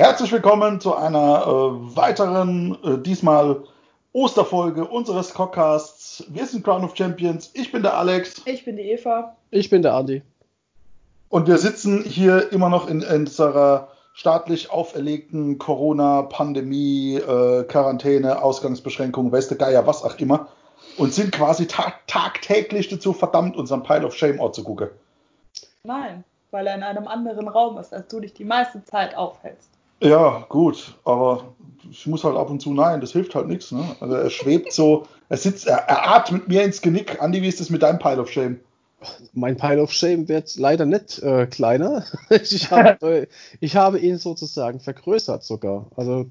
Herzlich willkommen zu einer äh, weiteren, äh, diesmal Osterfolge unseres Cockcasts. Wir sind Crown of Champions. Ich bin der Alex. Ich bin die Eva. Ich bin der Andi. Und wir sitzen hier immer noch in, in unserer staatlich auferlegten Corona-Pandemie, äh, Quarantäne, Ausgangsbeschränkungen, weißt du, Geier, was auch immer. Und sind quasi tag tagtäglich dazu verdammt, unseren Pile of Shame Ort zu gucken. Nein, weil er in einem anderen Raum ist, als du dich die meiste Zeit aufhältst. Ja, gut, aber ich muss halt ab und zu nein, das hilft halt nichts. Ne? Also er schwebt so, er sitzt, er, er atmet mir ins Genick. Andi, wie ist das mit deinem Pile of Shame? Mein Pile of Shame wird leider nicht äh, kleiner. ich, hab, äh, ich habe ihn sozusagen vergrößert sogar. Also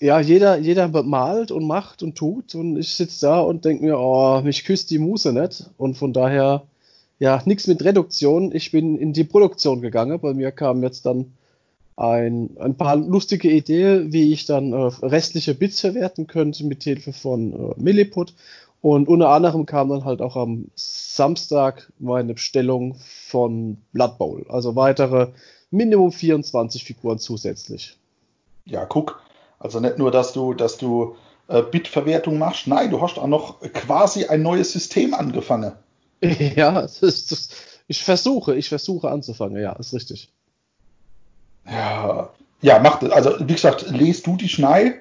ja, jeder, jeder malt und macht und tut und ich sitze da und denke mir, oh, mich küsst die Muse nicht. Und von daher, ja, nichts mit Reduktion. Ich bin in die Produktion gegangen. Bei mir kam jetzt dann ein, ein paar lustige Ideen, wie ich dann äh, restliche Bits verwerten könnte mit Hilfe von äh, Milliput. Und unter anderem kam dann halt auch am Samstag meine Bestellung von Blood Bowl. Also weitere Minimum 24 Figuren zusätzlich. Ja, guck. Also nicht nur, dass du, dass du äh, Bitverwertung machst, nein, du hast auch noch quasi ein neues System angefangen. Ja, das ist, das, ich versuche, ich versuche anzufangen, ja, ist richtig. Ja, ja, mach das. Also, wie gesagt, lest du die Schnei,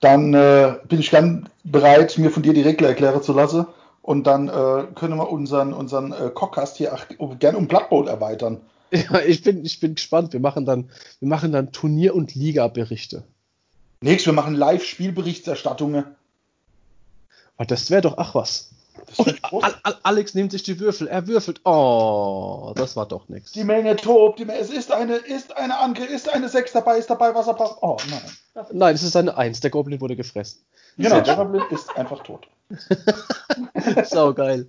dann äh, bin ich gern bereit, mir von dir die Regel erklären zu lassen. Und dann äh, können wir unseren, unseren äh, Cockcast hier auch gerne um Blood Bowl erweitern. Ja, ich bin, ich bin gespannt. Wir machen dann, wir machen dann Turnier- und Liga-Berichte. Nächstes, wir machen Live-Spielberichterstattungen. Oh, das wäre doch, ach was. Und Alex nimmt sich die Würfel, er würfelt. Oh, das war doch nichts. Die Menge tobt, die Menge, es ist eine, ist eine Anke, ist eine 6 dabei, ist dabei, was er braucht. Oh nein. Nein, es ist eine 1, der Goblin wurde gefressen. Genau, der Goblin ist einfach tot. Sau geil.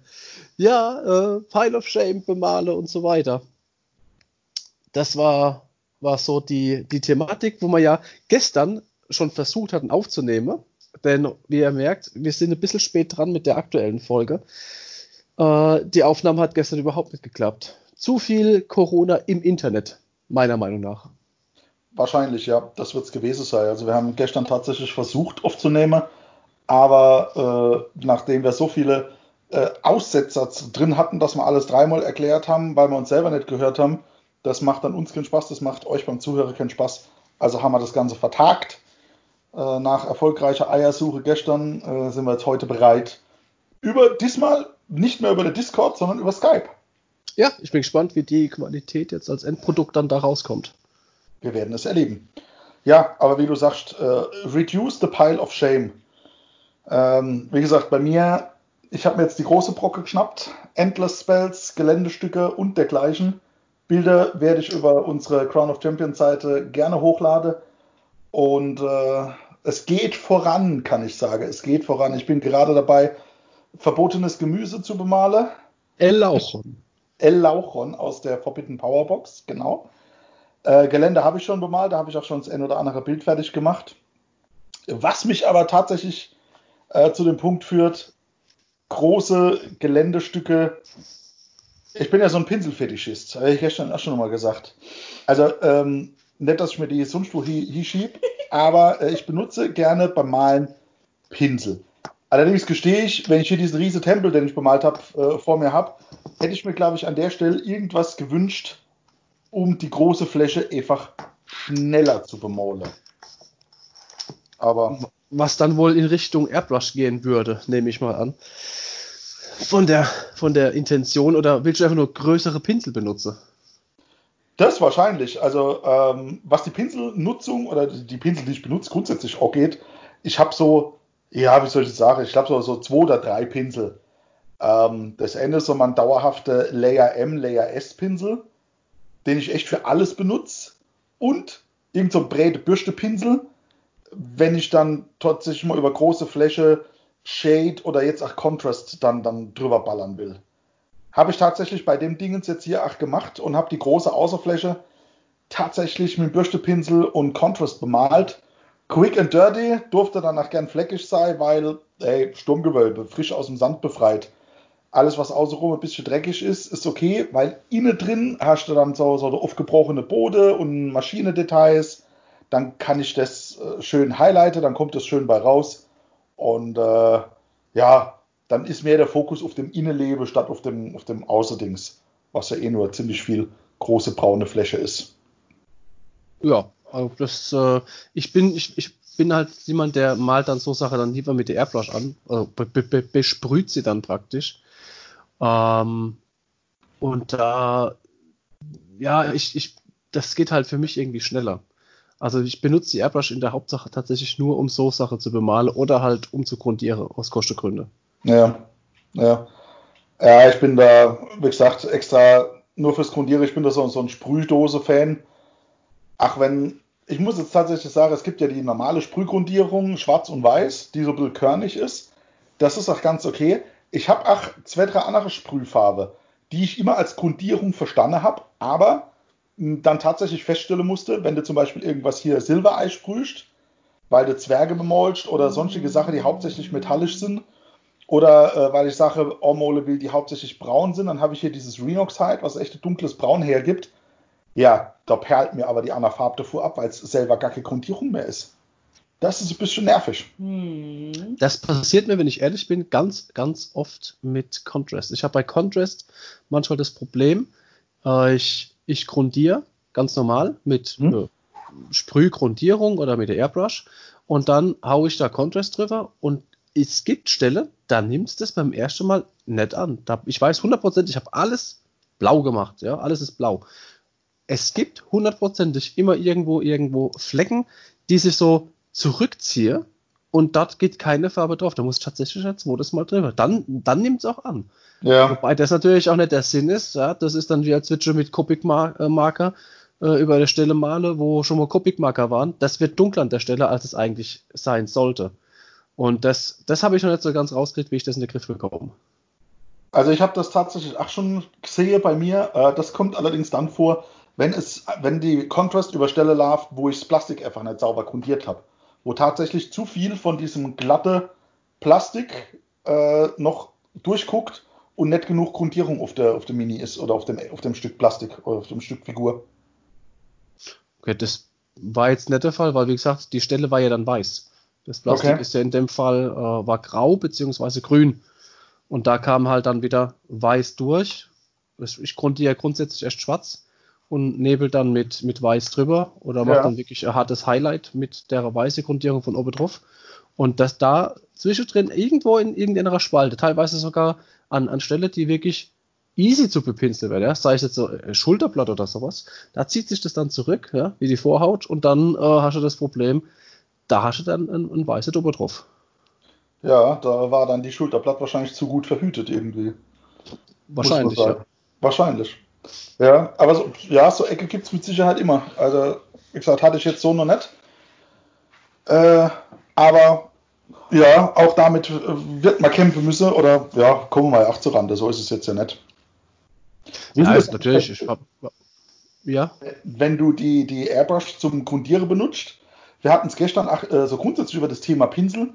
Ja, äh, Pile of Shame bemale und so weiter. Das war, war so die, die Thematik, wo wir ja gestern schon versucht hatten aufzunehmen. Denn, wie ihr merkt, wir sind ein bisschen spät dran mit der aktuellen Folge. Äh, die Aufnahme hat gestern überhaupt nicht geklappt. Zu viel Corona im Internet, meiner Meinung nach. Wahrscheinlich, ja, das wird es gewesen sein. Also wir haben gestern tatsächlich versucht aufzunehmen, aber äh, nachdem wir so viele äh, Aussetzer drin hatten, dass wir alles dreimal erklärt haben, weil wir uns selber nicht gehört haben, das macht dann uns keinen Spaß, das macht euch beim Zuhörer keinen Spaß. Also haben wir das Ganze vertagt äh, nach erfolgreicher Eiersuche gestern äh, sind wir jetzt heute bereit. Über diesmal nicht mehr über den Discord, sondern über Skype. Ja, ich bin gespannt, wie die Qualität jetzt als Endprodukt dann da rauskommt. Wir werden es erleben. Ja, aber wie du sagst, äh, reduce the pile of shame. Ähm, wie gesagt, bei mir, ich habe mir jetzt die große Brocke geschnappt. Endless Spells, Geländestücke und dergleichen. Bilder werde ich über unsere Crown of Champions Seite gerne hochladen. Und äh, es geht voran, kann ich sagen. Es geht voran. Ich bin gerade dabei, verbotenes Gemüse zu bemalen. El Lauchon. El Lauchon aus der Forbidden Powerbox, genau. Äh, Gelände habe ich schon bemalt, da habe ich auch schon das ein oder andere Bild fertig gemacht. Was mich aber tatsächlich äh, zu dem Punkt führt, große Geländestücke. Ich bin ja so ein Pinselfetischist, habe ich gestern auch schon mal gesagt. Also ähm, nicht, dass ich mir die wo hinschiebe, aber äh, ich benutze gerne beim Malen Pinsel. Allerdings gestehe ich, wenn ich hier diesen riesen Tempel, den ich bemalt habe, äh, vor mir habe, hätte ich mir, glaube ich, an der Stelle irgendwas gewünscht, um die große Fläche einfach schneller zu bemalen. Aber. Was dann wohl in Richtung Airbrush gehen würde, nehme ich mal an. Von der, von der Intention oder willst du einfach nur größere Pinsel benutzen? Das wahrscheinlich. Also ähm, was die Pinselnutzung oder die Pinsel, die ich benutze, grundsätzlich auch geht, ich habe so, ja, wie soll ich sagen, ich glaube so, so zwei oder drei Pinsel. Ähm, das eine ist so mein dauerhafter Layer M, Layer S Pinsel, den ich echt für alles benutze. Und irgend so breite Bürstepinsel, wenn ich dann tatsächlich mal über große Fläche Shade oder jetzt auch Contrast dann, dann drüber ballern will. Habe ich tatsächlich bei dem Dingens jetzt hier auch gemacht und habe die große Außerfläche tatsächlich mit Bürstepinsel und Contrast bemalt. Quick and Dirty durfte danach gern fleckig sein, weil, ey, Sturmgewölbe, frisch aus dem Sand befreit. Alles, was außenrum ein bisschen dreckig ist, ist okay, weil innen drin hast du dann so, so aufgebrochene Bode und Maschinendetails. dann kann ich das äh, schön highlighten, dann kommt das schön bei raus. Und äh, ja, dann ist mehr der Fokus auf dem Innenleben statt auf dem, auf dem Außerdings, was ja eh nur ziemlich viel große braune Fläche ist. Ja, also das, äh, ich bin, ich, ich bin halt jemand, der malt dann so Sachen dann lieber mit der Airbrush an, also be, be, besprüht sie dann praktisch. Ähm, und da, ja, ich, ich, das geht halt für mich irgendwie schneller. Also ich benutze die Airbrush in der Hauptsache tatsächlich nur, um so Sachen zu bemalen oder halt um zu grundieren aus Kostengründen. Ja, ja. Ja, ich bin da, wie gesagt, extra nur fürs Grundieren. Ich bin da so, so ein Sprühdose-Fan. Ach, wenn, ich muss jetzt tatsächlich sagen, es gibt ja die normale Sprühgrundierung, schwarz und weiß, die so ein bisschen körnig ist. Das ist auch ganz okay. Ich habe auch zwei, drei andere Sprühfarbe, die ich immer als Grundierung verstanden habe, aber dann tatsächlich feststellen musste, wenn du zum Beispiel irgendwas hier Silberei sprühst, weil du Zwerge bemolst oder sonstige Sachen, die hauptsächlich metallisch sind, oder äh, weil ich sage, Ormole will, die hauptsächlich braun sind, dann habe ich hier dieses Renoxide, was echt ein dunkles Braun hergibt. Ja, da perlt mir aber die andere Farbe davor ab, weil es selber gar keine Grundierung mehr ist. Das ist ein bisschen nervig. Hm. Das passiert mir, wenn ich ehrlich bin, ganz, ganz oft mit Contrast. Ich habe bei Contrast manchmal das Problem, äh, ich, ich grundiere ganz normal mit hm. äh, Sprühgrundierung oder mit der Airbrush und dann haue ich da Contrast drüber und es gibt Stelle, da nimmst du es beim ersten Mal nicht an. Da, ich weiß 100%, ich habe alles blau gemacht, ja, alles ist blau. Es gibt hundertprozentig immer irgendwo irgendwo Flecken, die sich so zurückziehen und dort geht keine Farbe drauf. Da muss ich tatsächlich ein zweites Mal drüber. Dann, dann nimmt es auch an. Ja. Wobei das natürlich auch nicht der Sinn ist. Ja, das ist dann wie ein Switcher mit Copic-Marker äh, über der Stelle male, wo schon mal Copic-Marker waren. Das wird dunkler an der Stelle, als es eigentlich sein sollte. Und das, das habe ich noch nicht so ganz rausgekriegt, wie ich das in den Griff bekomme. Also ich habe das tatsächlich auch schon gesehen bei mir. Äh, das kommt allerdings dann vor, wenn es, wenn die Contrast über Stelle läuft, wo ich das Plastik einfach nicht sauber grundiert habe. Wo tatsächlich zu viel von diesem glatte Plastik äh, noch durchguckt und nicht genug Grundierung auf der, auf der Mini ist oder auf dem, auf dem Stück Plastik oder auf dem Stück Figur. Okay, das war jetzt nicht der Fall, weil wie gesagt, die Stelle war ja dann weiß. Das Plastik okay. ist ja in dem Fall äh, war grau beziehungsweise grün. Und da kam halt dann wieder weiß durch. Ich konnte ja grundsätzlich erst schwarz und nebel dann mit, mit weiß drüber oder mache ja. dann wirklich ein hartes Highlight mit der weißen Grundierung von oben drauf. Und das da zwischendrin irgendwo in irgendeiner Spalte, teilweise sogar an, an Stelle, die wirklich easy zu bepinseln wäre, ja? sei es jetzt so ein Schulterblatt oder sowas, da zieht sich das dann zurück, ja? wie die Vorhaut und dann äh, hast du das Problem, da hast du dann ein, ein weißer Doppel drauf. Ja, da war dann die Schulterblatt wahrscheinlich zu gut verhütet irgendwie. Wahrscheinlich, ja. Wahrscheinlich. Ja, aber so, ja, so Ecke gibt es mit Sicherheit immer. Also, wie gesagt, hatte ich jetzt so noch nicht. Äh, aber ja, auch damit äh, wird man kämpfen müssen oder ja, kommen wir mal auch zu Rande. So ist es jetzt ja nicht. Ja, ist natürlich. Ich hab, ja. Wenn du die, die Airbrush zum Grundieren benutzt, wir hatten es gestern ach, äh, so grundsätzlich über das Thema Pinsel.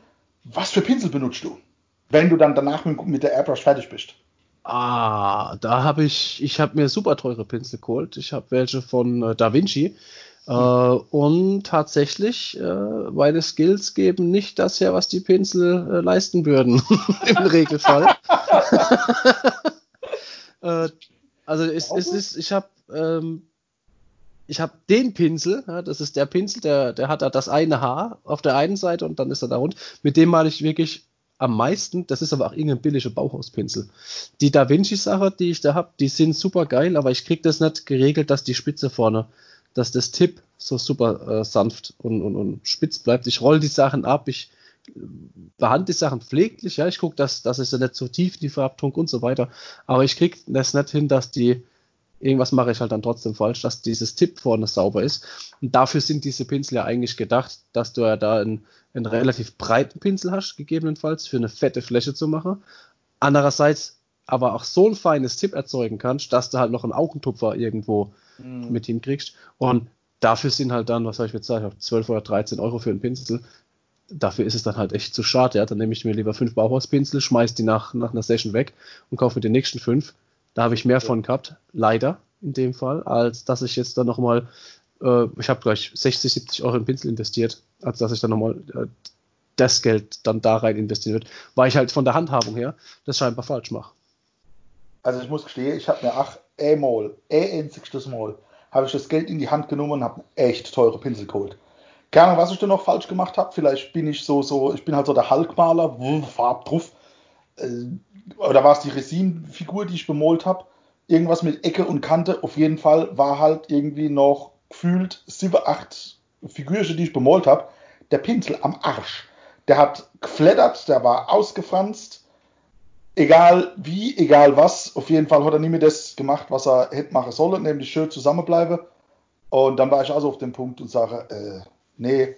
Was für Pinsel benutzt du, wenn du dann danach mit, mit der Airbrush fertig bist? Ah, da habe ich, ich habe mir super teure Pinsel geholt. Ich habe welche von äh, Da Vinci. Äh, und tatsächlich, äh, meine Skills geben nicht das her, was die Pinsel äh, leisten würden. Im Regelfall. Äh, also es, es, ist, ich habe ähm, ich habe den Pinsel, ja, das ist der Pinsel, der, der hat da das eine Haar auf der einen Seite und dann ist er da rund. Mit dem male ich wirklich am meisten. Das ist aber auch irgendein billiger Bauhauspinsel. Die Da Vinci-Sache, die ich da habe, die sind super geil, aber ich kriege das nicht geregelt, dass die Spitze vorne, dass das Tipp so super äh, sanft und, und, und spitz bleibt. Ich roll die Sachen ab, ich behandle die Sachen pfleglich, ja, ich gucke, dass, dass ich sie nicht zu tief in die Farbtrunk und so weiter, aber ich kriege das nicht hin, dass die irgendwas mache ich halt dann trotzdem falsch, dass dieses Tipp vorne sauber ist. Und dafür sind diese Pinsel ja eigentlich gedacht, dass du ja da einen, einen relativ breiten Pinsel hast, gegebenenfalls, für eine fette Fläche zu machen. Andererseits aber auch so ein feines Tipp erzeugen kannst, dass du halt noch einen Augentupfer irgendwo mhm. mit hinkriegst. Und dafür sind halt dann, was soll ich jetzt sagen, 12 oder 13 Euro für einen Pinsel. Dafür ist es dann halt echt zu schade. Ja? Dann nehme ich mir lieber fünf Bauhauspinsel, schmeiß die nach, nach einer Session weg und kaufe mir den nächsten fünf da habe ich mehr von gehabt, leider in dem Fall, als dass ich jetzt dann nochmal Äh, ich habe gleich 60, 70 Euro in Pinsel investiert, als dass ich dann nochmal äh, das Geld dann da rein investieren wird, weil ich halt von der Handhabung her das scheinbar falsch mache. Also ich muss gestehen, ich habe mir ach einmal, ein einziges Mal, habe ich das Geld in die Hand genommen und habe echt teure Pinsel geholt. Keine Ahnung, was ich denn noch falsch gemacht habe. Vielleicht bin ich so, so, ich bin halt so der Hulkmaler, Farb drauf. Äh, oder war es die Resin-Figur, die ich bemalt habe? Irgendwas mit Ecke und Kante. Auf jeden Fall war halt irgendwie noch gefühlt 7, 8 Figürchen, die ich bemalt habe. Der Pinsel am Arsch. Der hat geflattert, der war ausgefranst. Egal wie, egal was. Auf jeden Fall hat er nie mehr das gemacht, was er hätte machen sollen, nämlich schön zusammenbleiben. Und dann war ich also auf dem Punkt und sage, äh, nee,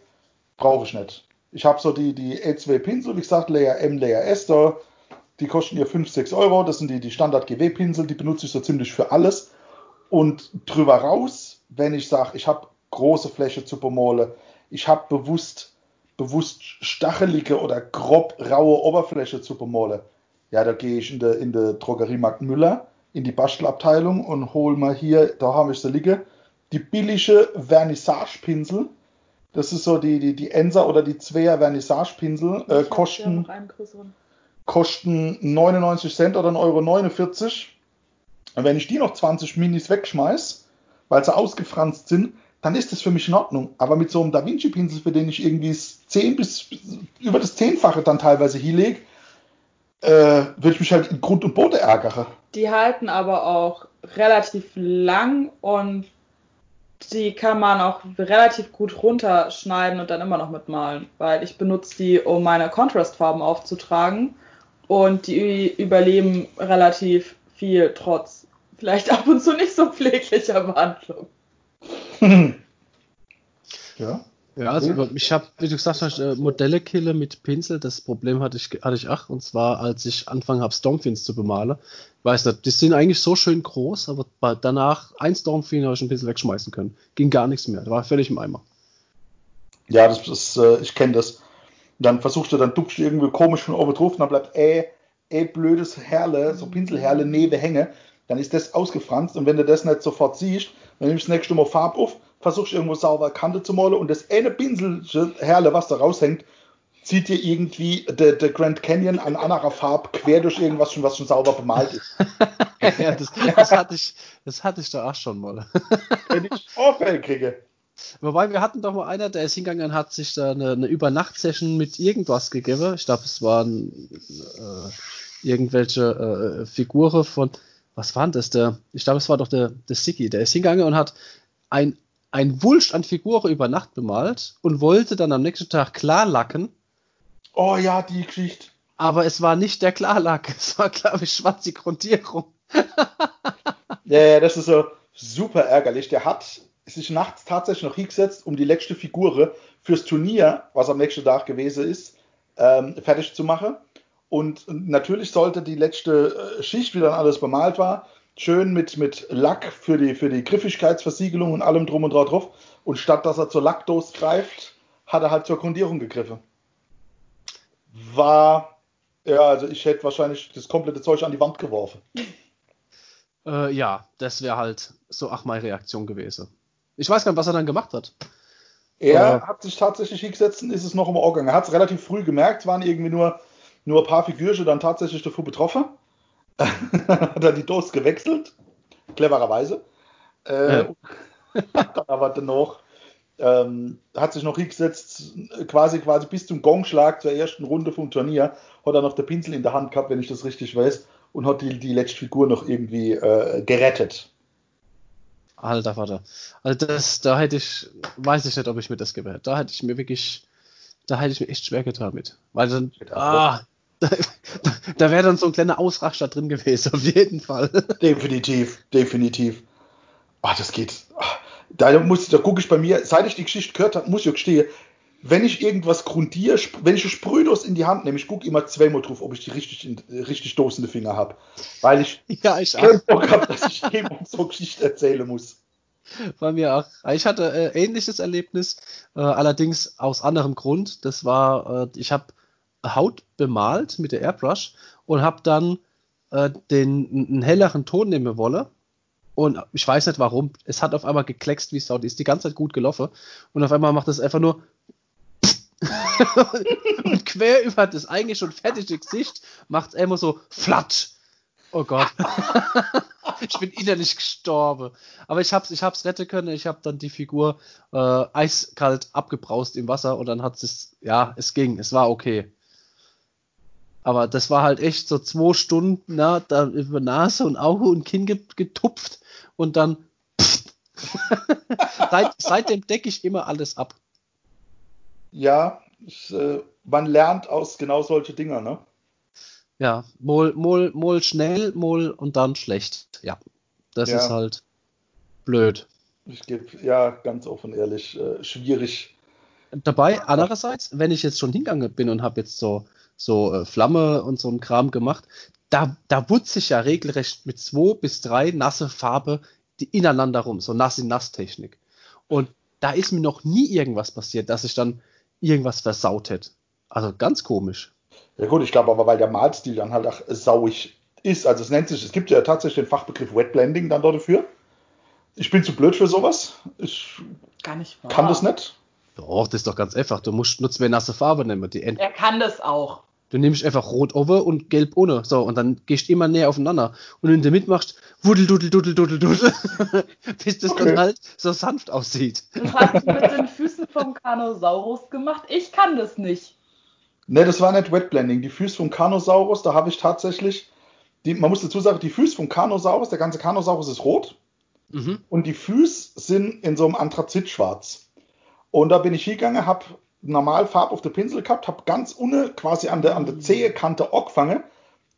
brauche ich nicht. Ich habe so die, die E2 Pinsel, wie gesagt, Layer M, Layer S, da, die kosten ja 5, 6 Euro. Das sind die, die Standard GW Pinsel, die benutze ich so ziemlich für alles. Und drüber raus, wenn ich sage, ich habe große Fläche zu bemalen, ich habe bewusst bewusst stachelige oder grob raue Oberfläche zu bemalen, ja, da gehe ich in der in der Drogeriemarkt Müller in die Bastelabteilung und hole mal hier, da habe ich sie liegen, die billige Vernissagepinsel. Das ist so die, die, die Enser oder die Zweier Vernissagepinsel. Äh, kosten, kosten 99 Cent oder 1,49 Euro. Wenn ich die noch 20 Minis wegschmeiß, weil sie ausgefranst sind, dann ist das für mich in Ordnung. Aber mit so einem Da Vinci-Pinsel, für den ich irgendwie 10 bis über das Zehnfache dann teilweise hinlege, äh, würde ich mich halt in Grund und Boden ärgere. Die halten aber auch relativ lang und die kann man auch relativ gut runterschneiden und dann immer noch mitmalen, weil ich benutze die, um meine Contrastfarben aufzutragen und die überleben relativ viel trotz vielleicht ab und zu nicht so pfleglicher Behandlung. ja. Ja, also ich habe, wie du gesagt hast, äh, Modelle kille mit Pinsel. Das Problem hatte ich, hatte ich auch, und zwar als ich angefangen habe, Stormfins zu bemalen. Weiß nicht, die sind eigentlich so schön groß, aber danach ein Stormfin habe ich einen Pinsel wegschmeißen können. Ging gar nichts mehr, war völlig im Eimer. Ja, das ist, äh, ich kenne das. Dann versuchst du, dann duckst du irgendwie komisch von oben drauf und dann bleibt äh, äh blödes Herle, so Pinselherle neben hänge. Dann ist das ausgefranst und wenn du das nicht sofort siehst, dann nimmst du das nächste Mal Farbe auf, versuchst irgendwo sauber Kante zu malen und das eine Pinselherle, was da raushängt, zieht dir irgendwie der, der Grand Canyon an anderer Farbe quer durch irgendwas schon, was schon sauber bemalt ist. ja, das, das, hatte ich, das hatte ich da auch schon mal. Wenn ich Ohrfeil kriege. Wobei wir hatten doch mal einer, der ist hingegangen und hat sich da eine, eine Übernacht-Session mit irgendwas gegeben. Ich glaube, es waren äh, irgendwelche äh, Figuren von, was war denn das? Der, ich glaube, es war doch der, der Siki. Der ist hingegangen und hat ein ein Wulst an Figuren über Nacht bemalt und wollte dann am nächsten Tag klarlacken. Oh ja, die Geschichte. Aber es war nicht der Klarlack, es war, glaube ich, schwarze Grundierung. ja, ja, das ist so super ärgerlich. Der hat sich nachts tatsächlich noch hingesetzt, um die letzte Figur fürs Turnier, was am nächsten Tag gewesen ist, ähm, fertig zu machen. Und natürlich sollte die letzte äh, Schicht, wie dann alles bemalt war, schön mit, mit Lack für die, für die Griffigkeitsversiegelung und allem drum und drauf. Und statt dass er zur Lackdose greift, hat er halt zur Grundierung gegriffen. War, ja, also ich hätte wahrscheinlich das komplette Zeug an die Wand geworfen. Äh, ja, das wäre halt so ach meine Reaktion gewesen. Ich weiß gar nicht, was er dann gemacht hat. Er Oder? hat sich tatsächlich hingesetzt und ist es noch im Organg. Er hat es relativ früh gemerkt, waren irgendwie nur, nur ein paar Figürchen dann tatsächlich davor betroffen. hat er die Dose gewechselt, clevererweise. Äh, ja. dann aber dennoch ähm, hat sich noch hingesetzt, quasi, quasi bis zum Gongschlag zur ersten Runde vom Turnier, hat er noch der Pinsel in der Hand gehabt, wenn ich das richtig weiß, und hat die, die letzte Figur noch irgendwie äh, gerettet. Alter Vater. Also das, da hätte ich, weiß ich nicht, ob ich mir das gewährt. Da hätte ich mir wirklich, da hätte ich mir echt schwer getan mit. Weil dann, ah, da, da wäre dann so ein kleiner Ausraster drin gewesen, auf jeden Fall. Definitiv, definitiv. Ah, das geht. Ah, da muss, da gucke ich bei mir, seit ich die Geschichte gehört habe, muss ich auch stehen, wenn ich irgendwas grundiere, wenn ich eine Sprühdose in die Hand nehme, ich gucke immer zweimal drauf, ob ich die richtig, richtig dosende Finger habe. Weil ich, ja, ich keinen Bock habe, dass ich jemand so Geschichte erzählen muss. Bei mir auch. Ich hatte äh, ähnliches Erlebnis, äh, allerdings aus anderem Grund. Das war, äh, ich habe Haut bemalt mit der Airbrush und habe dann äh, den einen helleren Ton nehmen wollen Und ich weiß nicht warum. Es hat auf einmal gekleckst wie Sau. Die ist die ganze Zeit gut gelaufen. Und auf einmal macht es einfach nur. Und quer über das eigentlich schon fertige Gesicht macht immer so flatsch. Oh Gott. ich bin innerlich gestorben. Aber ich hab's, ich hab's retten können. Ich habe dann die Figur äh, eiskalt abgebraust im Wasser und dann hat es, ja, es ging. Es war okay. Aber das war halt echt so zwei Stunden, na, da über Nase und Auge und Kinn getupft und dann Seit, seitdem decke ich immer alles ab. Ja, ich, äh, man lernt aus genau solche Dinger, ne? Ja, mal, mal, mal schnell, mal und dann schlecht. Ja, das ja. ist halt blöd. Ich gebe, ja, ganz offen ehrlich, äh, schwierig. Dabei, andererseits, wenn ich jetzt schon hingegangen bin und habe jetzt so, so äh, Flamme und so ein Kram gemacht, da, da wutze ich ja regelrecht mit zwei bis drei nasse Farbe die ineinander rum, so nass-in-nass-Technik. Und da ist mir noch nie irgendwas passiert, dass ich dann irgendwas versaut hätte. Also ganz komisch. Ja gut, ich glaube aber, weil der Malstil dann halt auch sauig ist. Also es nennt sich, es gibt ja tatsächlich den Fachbegriff Wet Blending dann dafür. Ich bin zu blöd für sowas. Ich Gar nicht wahr. kann das nicht. Doch, das ist doch ganz einfach. Du musst nur zwei nasse Farbe nehmen. Die er kann das auch. Du nimmst einfach rot over und gelb ohne. So, und dann gehst du immer näher aufeinander. Und wenn du mitmachst, wuddel, duddel, duddel, duddel, duddel, bis das okay. dann halt so sanft aussieht. Das hast du mit den Füßen vom Kanosaurus gemacht. Ich kann das nicht. Ne, das war nicht Wetblending. Die Füße vom Kanosaurus, da habe ich tatsächlich, die, man muss dazu sagen, die Füße vom Kanosaurus, der ganze Kanosaurus ist rot. Mhm. Und die Füße sind in so einem Anthrazit-Schwarz. Und da bin ich hingegangen, habe normal Farb auf der Pinsel gehabt, habe ganz unten quasi an der, an der Zehekante angefangen,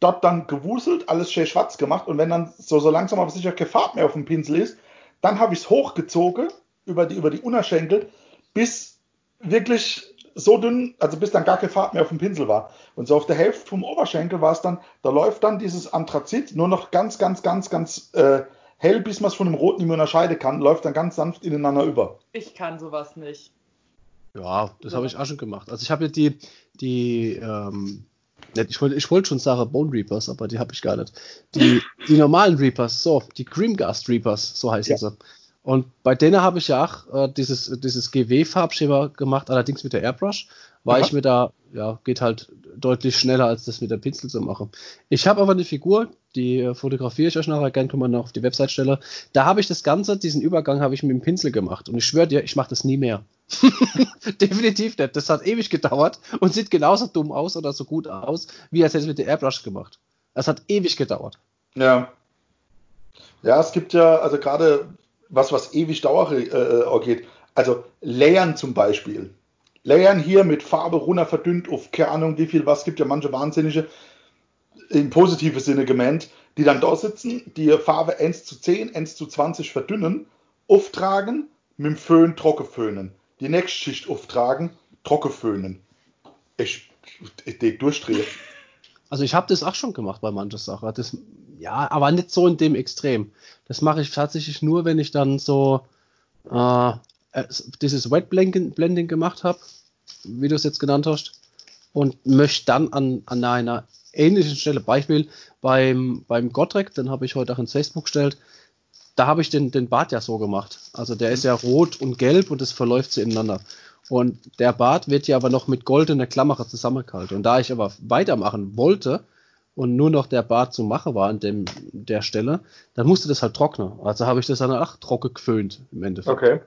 dort dann gewuselt, alles schön schwarz gemacht und wenn dann so, so langsam aber sicher keine Farbe mehr auf dem Pinsel ist, dann habe ich es hochgezogen über die, über die Unterschenkel, bis wirklich so dünn, also bis dann gar keine Farbe mehr auf dem Pinsel war. Und so auf der Hälfte vom Oberschenkel war es dann, da läuft dann dieses Anthrazit nur noch ganz, ganz, ganz, ganz äh, hell, bis man es von dem Roten nicht mehr unterscheiden kann, läuft dann ganz sanft ineinander über. Ich kann sowas nicht. Ja, das habe ich auch schon gemacht. Also ich habe ja die, die, ähm, ich wollte ich wollt schon sagen Bone Reapers, aber die habe ich gar nicht. Die, die normalen Reapers, so, die Grimgast Reapers, so heißen ja. sie. Und bei denen habe ich ja auch äh, dieses, dieses GW-Farbschema gemacht, allerdings mit der Airbrush, weil ja. ich mir da, ja, geht halt deutlich schneller, als das mit der Pinsel zu machen. Ich habe aber eine Figur, die äh, fotografiere ich euch nachher gerne, kann man noch auf die Website stellen. Da habe ich das Ganze, diesen Übergang habe ich mit dem Pinsel gemacht. Und ich schwöre dir, ich mache das nie mehr. Definitiv nicht. Das hat ewig gedauert und sieht genauso dumm aus oder so gut aus, wie als hätte es mit der Airbrush gemacht. Das hat ewig gedauert. Ja. Ja, es gibt ja, also gerade was, was ewig dauert äh, geht, also Layern zum Beispiel. Layern hier mit Farbe runter verdünnt auf keine Ahnung wie viel was, gibt ja manche Wahnsinnige, im positiven Sinne gemeint, die dann da sitzen, die Farbe 1 zu 10, 1 zu 20 verdünnen, auftragen, mit dem Föhn trocken föhnen die nächste Schicht auftragen, trocken föhnen. Ich, ich, ich durchdrehe. Also ich habe das auch schon gemacht bei mancher Sache. Das, ja, aber nicht so in dem Extrem. Das mache ich tatsächlich nur, wenn ich dann so äh, äh dieses Wet Blending gemacht habe, wie du es jetzt genannt hast, und möchte dann an, an einer ähnlichen Stelle, Beispiel beim, beim Gottrek, den habe ich heute auch ins Facebook gestellt, da habe ich den, den Bart ja so gemacht. Also der ist ja rot und gelb und es verläuft so ineinander. Und der Bart wird ja aber noch mit goldener Klammer zusammengehalten. Und da ich aber weitermachen wollte und nur noch der Bart zu machen war an dem, der Stelle, dann musste das halt trocknen. Also habe ich das dann auch trocken geföhnt im Endeffekt. Okay.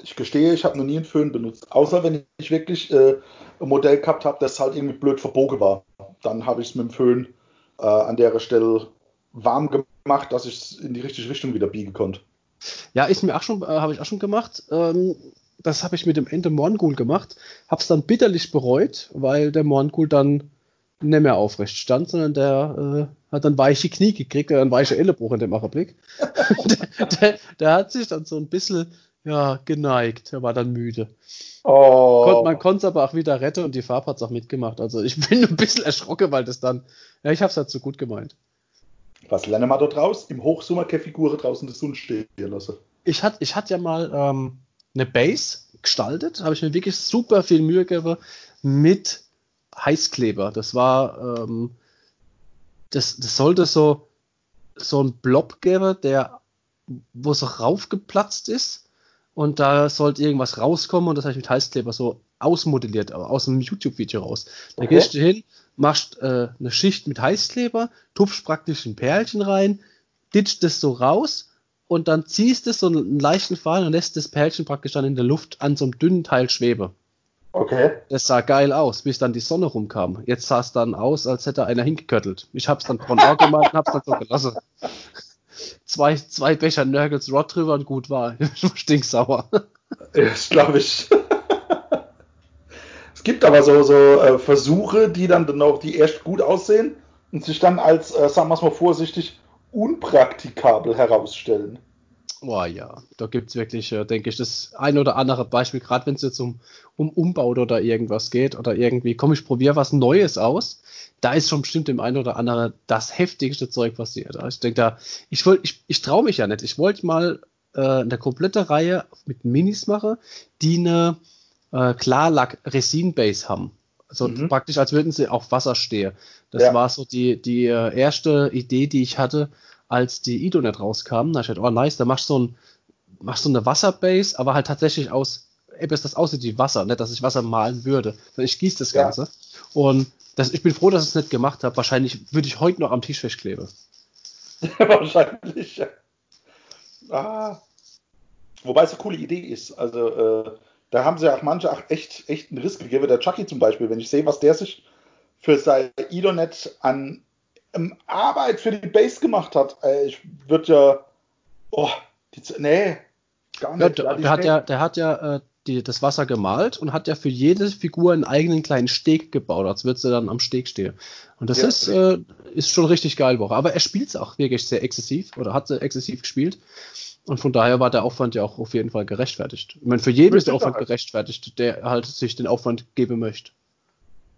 Ich gestehe, ich habe noch nie einen Föhn benutzt. Außer wenn ich wirklich äh, ein Modell gehabt habe, das halt irgendwie blöd verbogen war. Dann habe ich es mit dem Föhn äh, an der Stelle warm gemacht gemacht, dass ich es in die richtige Richtung wieder biegen konnte. Ja, ist mir auch schon, äh, habe ich auch schon gemacht. Ähm, das habe ich mit dem Ende Morngul gemacht. Habe es dann bitterlich bereut, weil der Morngul dann nicht mehr aufrecht stand, sondern der äh, hat dann weiche Knie gekriegt, hat einen weichen Ellenbruch in dem Augenblick. der, der, der, hat sich dann so ein bisschen ja, geneigt. Er war dann müde. Oh. Kon man konnte es aber auch wieder retten und die Farbe hat es auch mitgemacht. Also ich bin ein bisschen erschrocken, weil das dann, ja, ich habe es halt so gut gemeint. Was lernen wir da draus? Im Hochsommer keine Figur draußen in der Sonne stehen lassen. Ich hatte ich hat ja mal ähm, eine Base gestaltet, habe ich mir wirklich super viel Mühe gegeben mit Heißkleber. Das war, ähm, das, das sollte so, so einen Blob gegeben, der, wo so raufgeplatzt ist und da sollte irgendwas rauskommen und das habe ich mit Heißkleber so ausmodelliert, aus einem YouTube-Video raus. Da okay. gehst du hin, machst äh, eine Schicht mit Heißkleber, tupfst praktisch ein Perlchen rein, ditcht das so raus und dann ziehst du so einen leichten Faden und lässt das Perlchen praktisch dann in der Luft an so einem dünnen Teil schweben. Okay. Das sah geil aus, bis dann die Sonne rumkam. Jetzt sah es dann aus, als hätte einer hingeköttelt. Ich hab's dann von Auge gemalt und hab's dann so gelassen zwei, zwei Becher Nurgles Rod drüber und gut war. Stinksauer. Das glaube ich. Gibt aber so, so äh, Versuche, die dann, dann auch, die erst gut aussehen und sich dann als, äh, sagen wir es mal vorsichtig, unpraktikabel herausstellen. Boah, ja, da gibt es wirklich, äh, denke ich, das ein oder andere Beispiel, gerade wenn es jetzt um, um Umbau oder irgendwas geht oder irgendwie, komm, ich probiere was Neues aus da ist schon bestimmt dem einen oder anderen das heftigste Zeug passiert. Also ich denke da, ich ich, ich traue mich ja nicht. Ich wollte mal äh, eine komplette Reihe mit Minis machen, die eine äh, Klarlack-Resin-Base haben. Also mhm. praktisch, als würden sie auf Wasser stehen. Das ja. war so die, die äh, erste Idee, die ich hatte, als die Idonet rauskam. Da ich dachte, oh nice, da machst du so ein, machst du eine Wasserbase, aber halt tatsächlich aus, eben das aussieht wie Wasser, nicht, dass ich Wasser malen würde, ich gieße das Ganze. Ja. Und das, ich bin froh, dass ich es nicht gemacht habe. Wahrscheinlich würde ich heute noch am Tisch festkleben. Wahrscheinlich, ja. Ah. Wobei es eine coole Idee ist. Also, äh, da haben sie auch manche auch echt, echt einen Riss gegeben. Der Chucky zum Beispiel, wenn ich sehe, was der sich für sein Idonet an ähm, Arbeit für die Base gemacht hat. Ich würde ja. Oh, die, nee, gar nicht. Ja, der, der, hat ja, der hat ja äh, die, das Wasser gemalt und hat ja für jede Figur einen eigenen kleinen Steg gebaut, als würde sie dann am Steg stehen. Und das ja. ist, äh, ist schon richtig geil, Woche. Aber er spielt es auch wirklich sehr exzessiv oder hat exzessiv gespielt. Und von daher war der Aufwand ja auch auf jeden Fall gerechtfertigt. Ich meine, für jeden ist der Aufwand halt. gerechtfertigt, der halt sich den Aufwand geben möchte.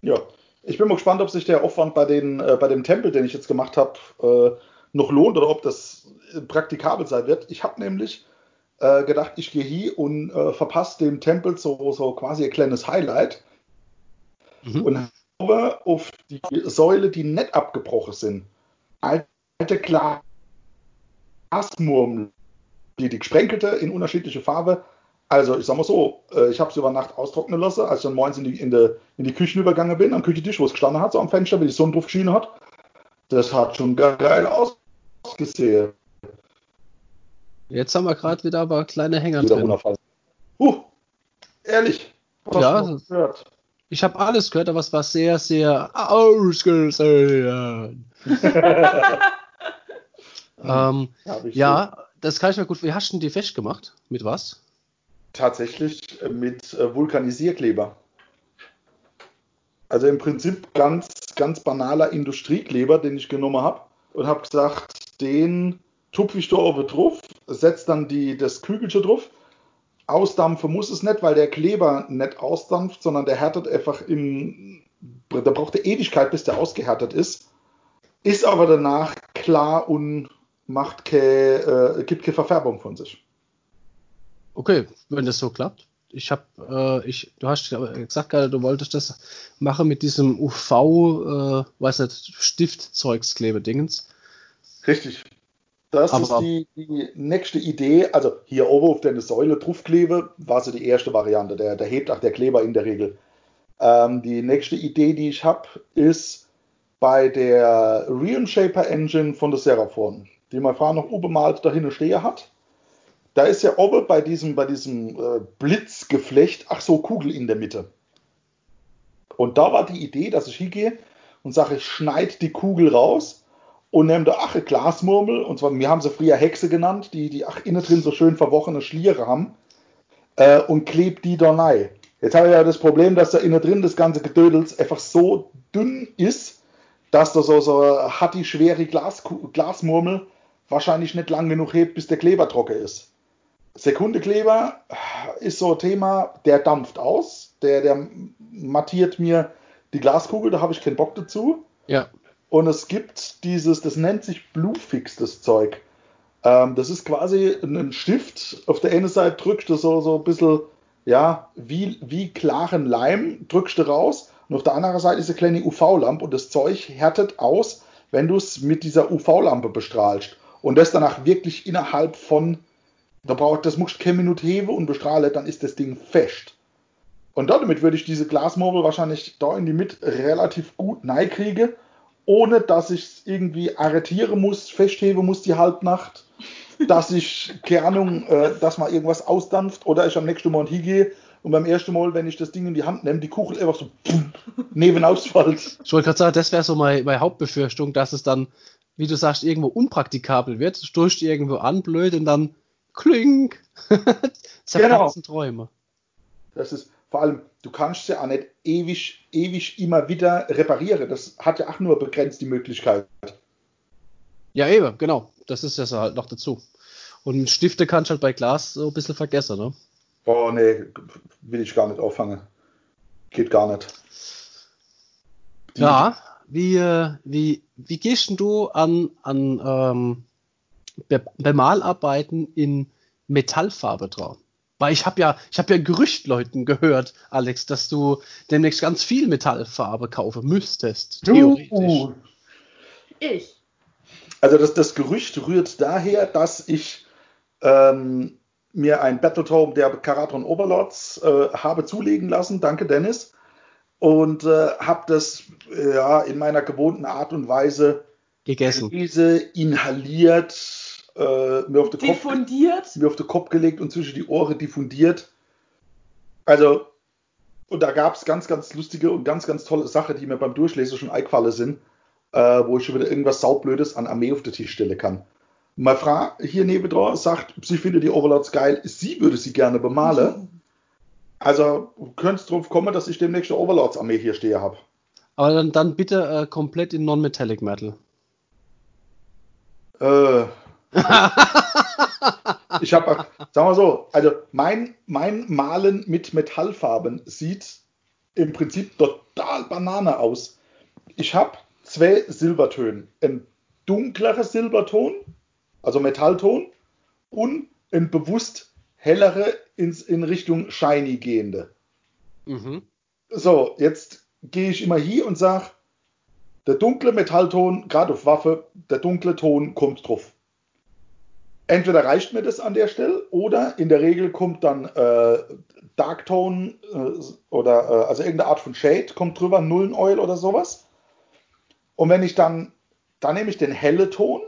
Ja, ich bin mal gespannt, ob sich der Aufwand bei, den, äh, bei dem Tempel, den ich jetzt gemacht habe, äh, noch lohnt oder ob das praktikabel sein wird. Ich habe nämlich äh, gedacht, ich gehe hier und äh, verpasse dem Tempel so, so quasi ein kleines Highlight mhm. und habe auf die Säule, die nicht abgebrochen sind, alte Glasmurmeln, die, die gesprenkelte in unterschiedliche Farbe. Also ich sag mal so, äh, ich habe es über Nacht austrocknen lassen, als ich dann morgens in die, in, die, in die Küche übergegangen bin, am Küchentisch, wo es gestanden hat, so am Fenster, wie die Sonne drauf geschienen hat. Das hat schon geil ausgesehen. Jetzt haben wir gerade wieder aber kleine Hänger wieder drin. Uh, ehrlich. Ja, ich habe alles gehört, aber es war sehr, sehr ausgesehen. ähm, ja, das kann ich mir gut. Wie hast du die fest gemacht? Mit was? Tatsächlich mit äh, Vulkanisierkleber. Also im Prinzip ganz, ganz banaler Industriekleber, den ich genommen habe und habe gesagt, den tupfe ich da oben drauf, setze dann die, das Kügelchen drauf. Ausdampfen muss es nicht, weil der Kleber nicht ausdampft, sondern der härtet einfach im. Da braucht er Ewigkeit, bis der ausgehärtet ist. Ist aber danach klar und macht keine, äh, gibt keine Verfärbung von sich. Okay, wenn das so klappt. Ich habe, äh, ich, du hast gesagt gerade, du wolltest das machen mit diesem UV, äh, weiß nicht, Stiftzeugskleber-Dingens. Richtig. Das aber, ist die, die, nächste Idee. Also hier oben auf der Säule draufklebe, war so die erste Variante. Der, der hebt auch der Kleber in der Regel. Ähm, die nächste Idee, die ich habe, ist bei der Realm Shaper Engine von der Seraphon, die mein Fahrer noch oben mal dahin stehen hat. Da ist ja oben bei diesem, bei diesem äh, Blitzgeflecht, ach so, Kugel in der Mitte. Und da war die Idee, dass ich hingehe und sage, ich schneide die Kugel raus und nehme da ach, eine Glasmurmel, und zwar, wir haben sie früher Hexe genannt, die, die ach, innen drin so schön verwochene Schliere haben, äh, und klebt die da rein. Jetzt habe ich ja das Problem, dass da innen drin das ganze Gedödels einfach so dünn ist, dass da so, so hat die schwere Glas, Glasmurmel wahrscheinlich nicht lang genug hebt, bis der Kleber trocken ist. Sekundekleber ist so ein Thema, der dampft aus, der, der mattiert mir die Glaskugel, da habe ich keinen Bock dazu. Ja. Und es gibt dieses, das nennt sich Bluefix, das Zeug. Ähm, das ist quasi ein Stift. Auf der einen Seite drückst du so, so ein bisschen, ja, wie, wie klaren Leim, drückst du raus. Und auf der anderen Seite ist eine kleine UV-Lampe und das Zeug härtet aus wenn du es mit dieser UV-Lampe bestrahlst und das danach wirklich innerhalb von, da braucht das musst du keine Minute heben und bestrahlen, dann ist das Ding fest. Und damit würde ich diese Glasmobile wahrscheinlich da in die Mitte relativ gut kriegen, ohne dass ich es irgendwie arretieren muss, festheben muss die Halbnacht, dass ich, keine Ahnung, äh, dass mal irgendwas ausdampft oder ich am nächsten Morgen hingehe und beim ersten Mal, wenn ich das Ding in die Hand nehme, die Kugel einfach so pum, neben ausfällt. Ich wollte gerade sagen, das wäre so meine, meine Hauptbefürchtung, dass es dann, wie du sagst, irgendwo unpraktikabel wird, stoßt irgendwo an, blöd und dann klink. Zerplatzen genau. Träume. Das ist, vor allem, du kannst ja auch nicht ewig, ewig immer wieder reparieren. Das hat ja auch nur begrenzt die Möglichkeit. Ja, eben, genau. Das ist ja halt noch dazu. Und Stifte kannst du halt bei Glas so ein bisschen vergessen, ne? Oh, nee, will ich gar nicht auffangen. Geht gar nicht. Die ja, wie, wie, wie gehst du an, an ähm, Be Bemalarbeiten in Metallfarbe drauf? Weil ich habe ja, ich habe ja Gerüchtleuten gehört, Alex, dass du demnächst ganz viel Metallfarbe kaufen müsstest. Theoretisch. Uh. Ich. Also das, das Gerücht rührt daher, dass ich ähm, mir ein Battletome der Karatron Overlords äh, habe zulegen lassen. Danke, Dennis. Und äh, habe das ja in meiner gewohnten Art und Weise gegessen, Diese inhaliert, äh, mir, auf den diffundiert. Kopf, mir auf den Kopf gelegt und zwischen die Ohren diffundiert. Also, und da gab es ganz, ganz lustige und ganz, ganz tolle Sachen, die mir beim Durchlesen schon eingefallen sind, äh, wo ich schon wieder irgendwas Saublödes an Armee auf den Tisch stellen kann. Meine Frau hier nebendran sagt, sie findet die Overlords geil, sie würde sie gerne bemalen. Also, könnte es drauf kommen, dass ich demnächst eine Overlords-Armee hier stehe habe. Aber dann, dann bitte äh, komplett in Non-Metallic Metal. Äh, ich habe, sagen wir so, also mein, mein Malen mit Metallfarben sieht im Prinzip total Banane aus. Ich habe zwei Silbertöne. Ein dunklerer Silberton, also Metallton, und ein bewusst hellere ins, in Richtung Shiny gehende. Mhm. So, jetzt gehe ich immer hier und sage, der dunkle Metallton, gerade auf Waffe, der dunkle Ton kommt drauf entweder reicht mir das an der Stelle oder in der Regel kommt dann äh, Darktone äh, oder äh, also irgendeine Art von Shade kommt drüber, Nullen Oil oder sowas. Und wenn ich dann, dann nehme ich den helle Ton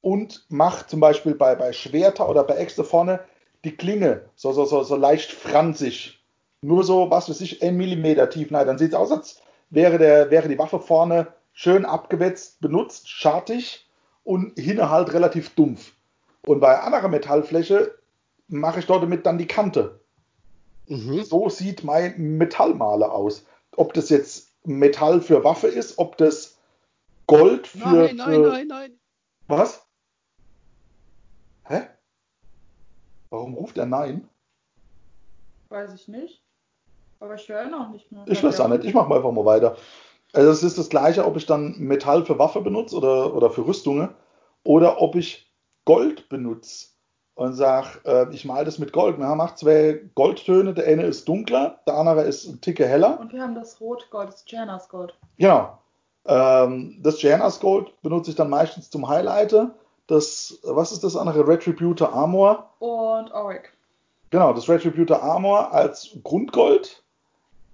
und mache zum Beispiel bei, bei Schwerter oder bei Äxte vorne die Klinge so, so, so, so leicht franzig. Nur so, was weiß ich, ein Millimeter tief. Nein, dann sieht es aus, als wäre, der, wäre die Waffe vorne schön abgewetzt, benutzt, schartig und hinten halt relativ dumpf. Und bei anderer Metallfläche mache ich dort damit dann die Kante. Mhm. So sieht mein Metallmaler aus. Ob das jetzt Metall für Waffe ist, ob das Gold für. Nein, nein, für... nein, nein. Was? Warum ruft er Nein? Weiß ich nicht. Aber ich höre noch nicht mehr. Ich weiß auch nicht. Ich mache mal einfach mal weiter. Also es ist das gleiche, ob ich dann Metall für Waffe benutze oder, oder für Rüstungen oder ob ich Gold benutze und sage, äh, ich male das mit Gold. Wir haben auch zwei Goldtöne. Der eine ist dunkler, der andere ist ein Ticke heller. Und wir haben das Rotgold, das Janas Gold. Genau. Ähm, das Janas Gold benutze ich dann meistens zum Highlighter. Das, was ist das andere? Retributor Armor. Und Auric. Genau, das Retributor Armor als Grundgold.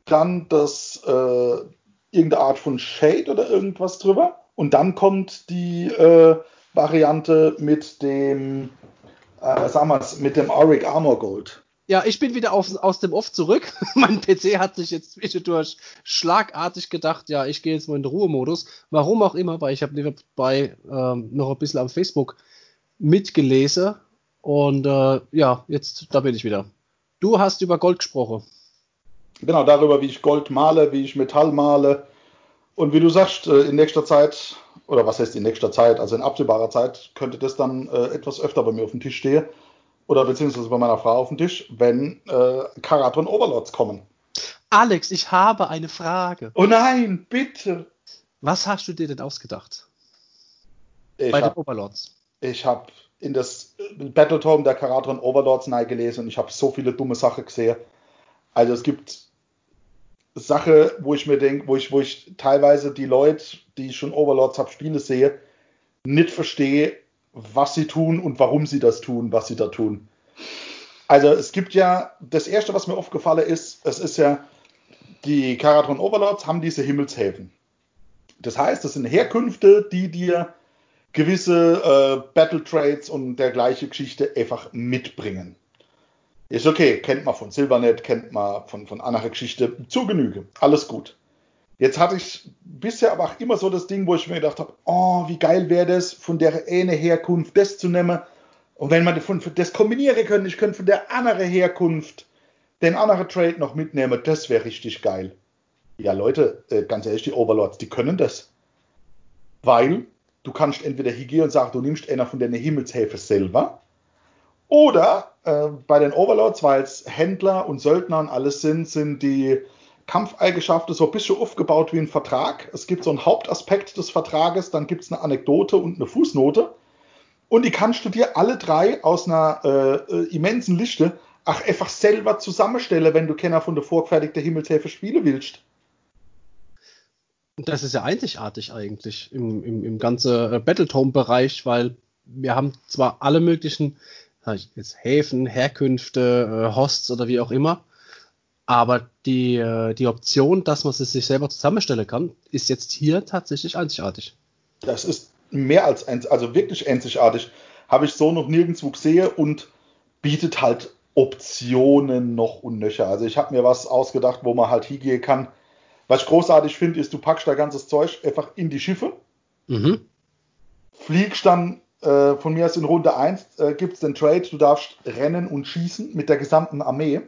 Dann das äh, irgendeine Art von Shade oder irgendwas drüber. Und dann kommt die äh, Variante mit dem, äh, sagen wir mit dem Auric Armor Gold. Ja, ich bin wieder auf, aus dem Off zurück. mein PC hat sich jetzt zwischendurch schlagartig gedacht, ja, ich gehe jetzt mal in den Ruhemodus. Warum auch immer, weil ich habe nebenbei ähm, noch ein bisschen am Facebook mitgelesen. Und äh, ja, jetzt, da bin ich wieder. Du hast über Gold gesprochen. Genau, darüber, wie ich Gold male, wie ich Metall male. Und wie du sagst, äh, in nächster Zeit oder was heißt in nächster Zeit, also in absehbarer Zeit, könnte das dann äh, etwas öfter bei mir auf dem Tisch stehen. Oder beziehungsweise bei meiner Frau auf dem Tisch, wenn äh, Karaton Overlords kommen. Alex, ich habe eine Frage. Oh nein, bitte. Was hast du dir denn ausgedacht? Ich bei hab, den Overlords. Ich habe in das Battletome der Karaton Overlords gelesen und ich habe so viele dumme Sachen gesehen. Also es gibt Sache, wo ich mir denke, wo ich, wo ich teilweise die Leute, die schon Overlords habe Spiele sehe, nicht verstehe, was sie tun und warum sie das tun, was sie da tun. Also es gibt ja, das erste, was mir aufgefallen ist, es ist ja, die Karatron Overlords haben diese Himmelshäfen. Das heißt, das sind Herkünfte, die dir gewisse äh, Battle Trades und dergleichen Geschichte einfach mitbringen. Ist okay, kennt man von Silvernet, kennt man von, von anderer Geschichte zu Genüge. Alles gut. Jetzt hatte ich bisher aber auch immer so das Ding, wo ich mir gedacht habe, oh, wie geil wäre das, von der eine Herkunft das zu nehmen. Und wenn man das kombinieren könnte, ich könnte von der anderen Herkunft den anderen Trade noch mitnehmen, das wäre richtig geil. Ja, Leute, äh, ganz ehrlich, die Overlords, die können das. Weil du kannst entweder hingehen und sagen, du nimmst einer von den Himmelshäfen selber. Oder äh, bei den Overlords, weil es Händler und Söldner und alles sind, sind die Kampfeigenschaften so ein bisschen aufgebaut wie ein Vertrag. Es gibt so einen Hauptaspekt des Vertrages, dann gibt es eine Anekdote und eine Fußnote. Und die kannst du dir alle drei aus einer äh, äh immensen Liste ach, einfach selber zusammenstellen, wenn du Kenner von der vorgefertigten Himmelshilfe spielen willst. Das ist ja einzigartig eigentlich im, im, im ganzen äh, Battletome-Bereich, weil wir haben zwar alle möglichen jetzt Häfen, Herkünfte, äh, Hosts oder wie auch immer, aber die, äh, die Option, dass man es sich selber zusammenstellen kann, ist jetzt hier tatsächlich einzigartig. Das ist mehr als einzigartig, also wirklich einzigartig. Habe ich so noch nirgendwo gesehen und bietet halt Optionen noch und nöcher. Also ich habe mir was ausgedacht, wo man halt hingehen kann. Was ich großartig finde, ist, du packst da ganzes Zeug einfach in die Schiffe, mhm. fliegst dann äh, von mir aus in Runde 1, äh, gibt es den Trade, du darfst rennen und schießen mit der gesamten Armee.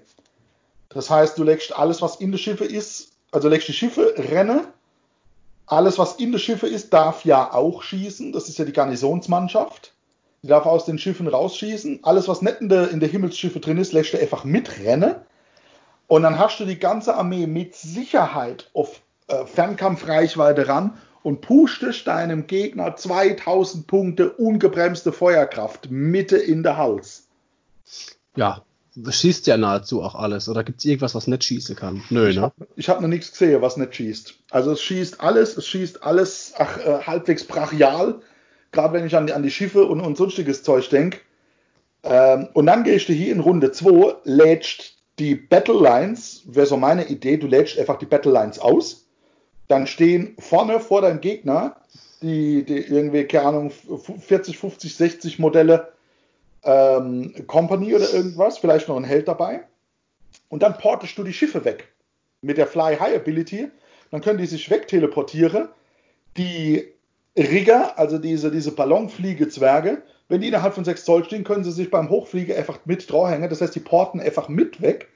Das heißt, du legst alles, was in der Schiffe ist, also legst die Schiffe, renne. Alles, was in der Schiffe ist, darf ja auch schießen. Das ist ja die Garnisonsmannschaft. Die darf aus den Schiffen rausschießen. Alles, was nicht in der, in der Himmelsschiffe drin ist, lässt du einfach mitrennen. Und dann hast du die ganze Armee mit Sicherheit auf äh, Fernkampfreichweite ran und pushtest deinem Gegner 2000 Punkte ungebremste Feuerkraft Mitte in der Hals. Ja, schießt ja nahezu auch alles. Oder gibt es irgendwas, was nicht schießen kann? Nö, ich ne? Hab, ich habe noch nichts gesehen, was nicht schießt. Also es schießt alles, es schießt alles ach, äh, halbwegs brachial gerade wenn ich an die, an die Schiffe und, und sonstiges Zeug denke. Ähm, und dann gehst du hier in Runde 2, lädst die Battle Lines, wäre so meine Idee, du lädst einfach die Battle Lines aus. Dann stehen vorne vor deinem Gegner die, die irgendwie, keine Ahnung, 40, 50, 60 Modelle ähm, Company oder irgendwas, vielleicht noch ein Held dabei. Und dann portest du die Schiffe weg mit der Fly High Ability. Dann können die sich wegteleportieren. Die Rigger, also diese, diese Ballonfliegezwerge, wenn die innerhalb von 6 Zoll stehen, können sie sich beim Hochfliegen einfach mit draufhängen. Das heißt, die porten einfach mit weg.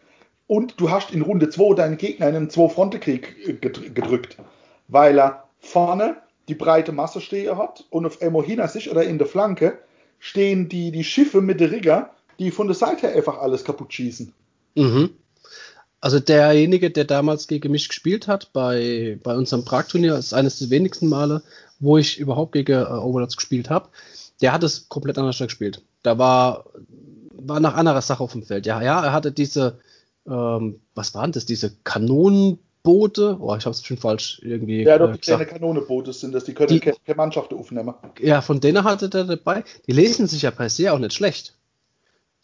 Und du hast in Runde 2 deinen Gegner in einen Zwei-Fronte-Krieg gedrückt, weil er vorne die breite Masse stehen hat und auf hinter sich oder in der Flanke stehen die, die Schiffe mit der Rigger, die von der Seite einfach alles kaputt schießen. Mhm. Also derjenige, der damals gegen mich gespielt hat bei, bei unserem Prag-Turnier, ist eines der wenigsten Male, wo ich überhaupt gegen äh, Overlords gespielt habe, der hat es komplett anders gespielt. Da war, war nach anderer Sache auf dem Feld. Ja, ja, er hatte diese, ähm, was waren das, diese Kanonenboote? Oh, ich habe es schon falsch irgendwie. Ja, doch, äh, die kleine Kanonenboote sind das, die können die, keine Mannschaft aufnehmen. Ja, von denen hatte der dabei. Die lesen sich ja per se auch nicht schlecht.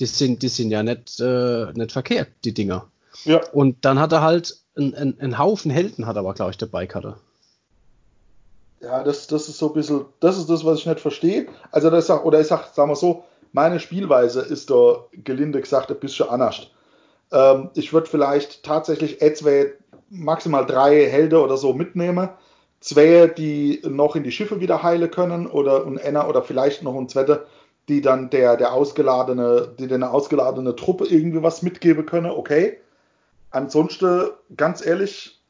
Die sind, die sind ja nicht, äh, nicht verkehrt, die Dinger. Ja. Und dann hat er halt einen, einen Haufen Helden, hat er aber, glaube ich, dabei hatte. Ja, das, das ist so ein bisschen, das ist das, was ich nicht verstehe. Also, das oder ich sag, sagen wir so, meine Spielweise ist da gelinde gesagt ein bisschen anders. Ähm, ich würde vielleicht tatsächlich etwa maximal drei Helden oder so mitnehmen. Zwei, die noch in die Schiffe wieder heilen können oder und einer oder vielleicht noch ein zweiter, die dann der, der ausgeladene, die eine ausgeladene Truppe irgendwie was mitgeben können, okay. Ansonsten, ganz ehrlich,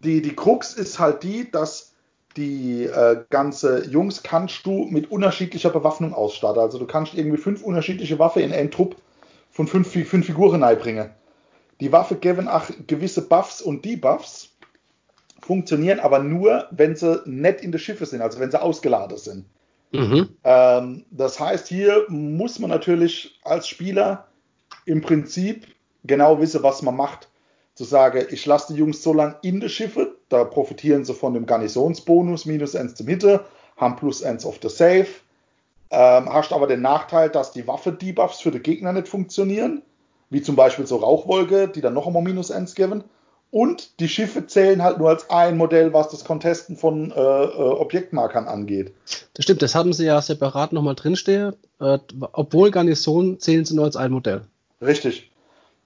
die, die Krux ist halt die, dass die äh, ganze Jungs kannst du mit unterschiedlicher Bewaffnung ausstatten. Also du kannst irgendwie fünf unterschiedliche Waffen in einen Trupp von fünf, fünf Figuren reinbringen. Die Waffe geben auch gewisse Buffs und Debuffs, funktionieren aber nur, wenn sie nicht in der Schiffe sind, also wenn sie ausgeladen sind. Mhm. Ähm, das heißt, hier muss man natürlich als Spieler im Prinzip genau wissen, was man macht. zu sagen, ich lasse die Jungs so lange in die Schiffe, da profitieren sie von dem Garnisonsbonus, minus 1 zum Hitte, haben plus 1 auf the Safe. Ähm, hast aber den Nachteil, dass die Waffe-Debuffs für die Gegner nicht funktionieren, wie zum Beispiel so Rauchwolke, die dann noch einmal minus 1 geben. Und die Schiffe zählen halt nur als ein Modell, was das Contesten von äh, äh, Objektmarkern angeht. Das stimmt, das haben sie ja separat nochmal drinstehen. Äh, obwohl Garnison zählen sie nur als ein Modell. Richtig.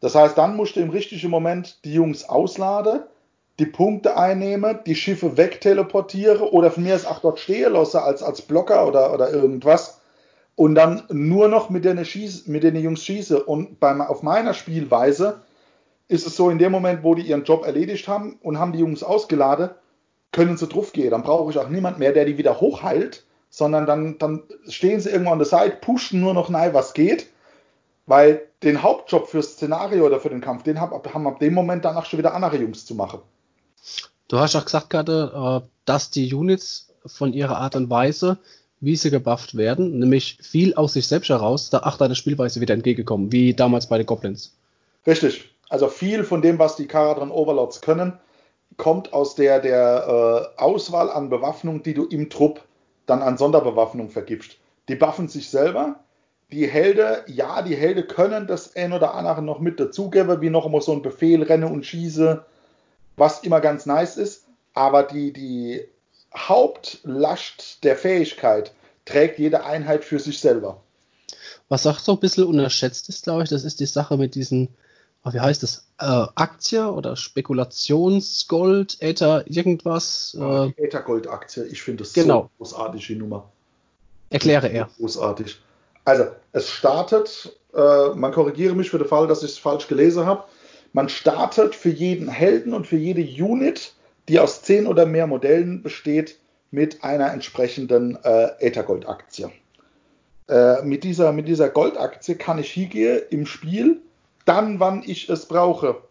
Das heißt, dann musst du im richtigen Moment die Jungs ausladen, die Punkte einnehmen, die Schiffe wegteleportieren oder von mir aus auch dort stehen lassen als, als Blocker oder, oder irgendwas und dann nur noch mit den, mit den Jungs schieße. Und beim, auf meiner Spielweise ist es so, in dem Moment, wo die ihren Job erledigt haben und haben die Jungs ausgeladen, können sie drauf gehen. Dann brauche ich auch niemand mehr, der die wieder hochheilt, sondern dann, dann stehen sie irgendwo an der Seite, pushen nur noch nein, was geht weil den Hauptjob fürs Szenario oder für den Kampf, den haben, haben ab dem Moment danach schon wieder andere Jungs zu machen. Du hast auch gesagt gerade, äh, dass die Units von ihrer Art und Weise, wie sie gebufft werden, nämlich viel aus sich selbst heraus, da acht deiner Spielweise wieder entgegenkommen, wie damals bei den Goblins. Richtig. Also viel von dem, was die Karadron Overlords können, kommt aus der, der äh, Auswahl an Bewaffnung, die du im Trupp dann an Sonderbewaffnung vergibst. Die buffen sich selber, die Helden, ja, die Helden können das ein oder andere noch mit dazugeben, wie noch immer so ein Befehl, renne und schieße, was immer ganz nice ist. Aber die, die Hauptlast der Fähigkeit trägt jede Einheit für sich selber. Was auch so ein bisschen unterschätzt ist, glaube ich, das ist die Sache mit diesen, oh, wie heißt das, äh, Aktien oder Spekulationsgold, Ether, irgendwas. Äh, Ether Gold Aktie, ich finde das genau. so großartig, die Nummer. Erkläre er. Großartig. Also, es startet, äh, man korrigiere mich für den Fall, dass ich es falsch gelesen habe. Man startet für jeden Helden und für jede Unit, die aus zehn oder mehr Modellen besteht, mit einer entsprechenden äh, Ethergold-Aktie. Äh, mit, dieser, mit dieser Goldaktie kann ich hingehen im Spiel, dann, wann ich es brauche,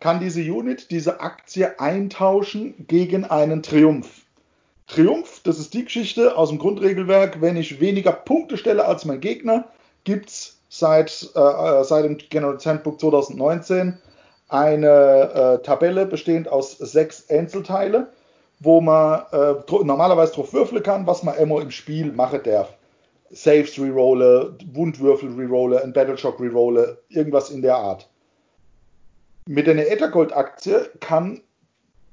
kann diese Unit diese Aktie eintauschen gegen einen Triumph. Triumph, das ist die Geschichte aus dem Grundregelwerk, wenn ich weniger Punkte stelle als mein Gegner, gibt es seit, äh, äh, seit dem General Handbook 2019 eine äh, Tabelle bestehend aus sechs Einzelteile, wo man äh, normalerweise drauf würfeln kann, was man immer im Spiel machen darf. Saves rerolle, Wundwürfel rerolle, ein Battleshock rerolle, irgendwas in der Art. Mit einer Ethergold-Aktie kann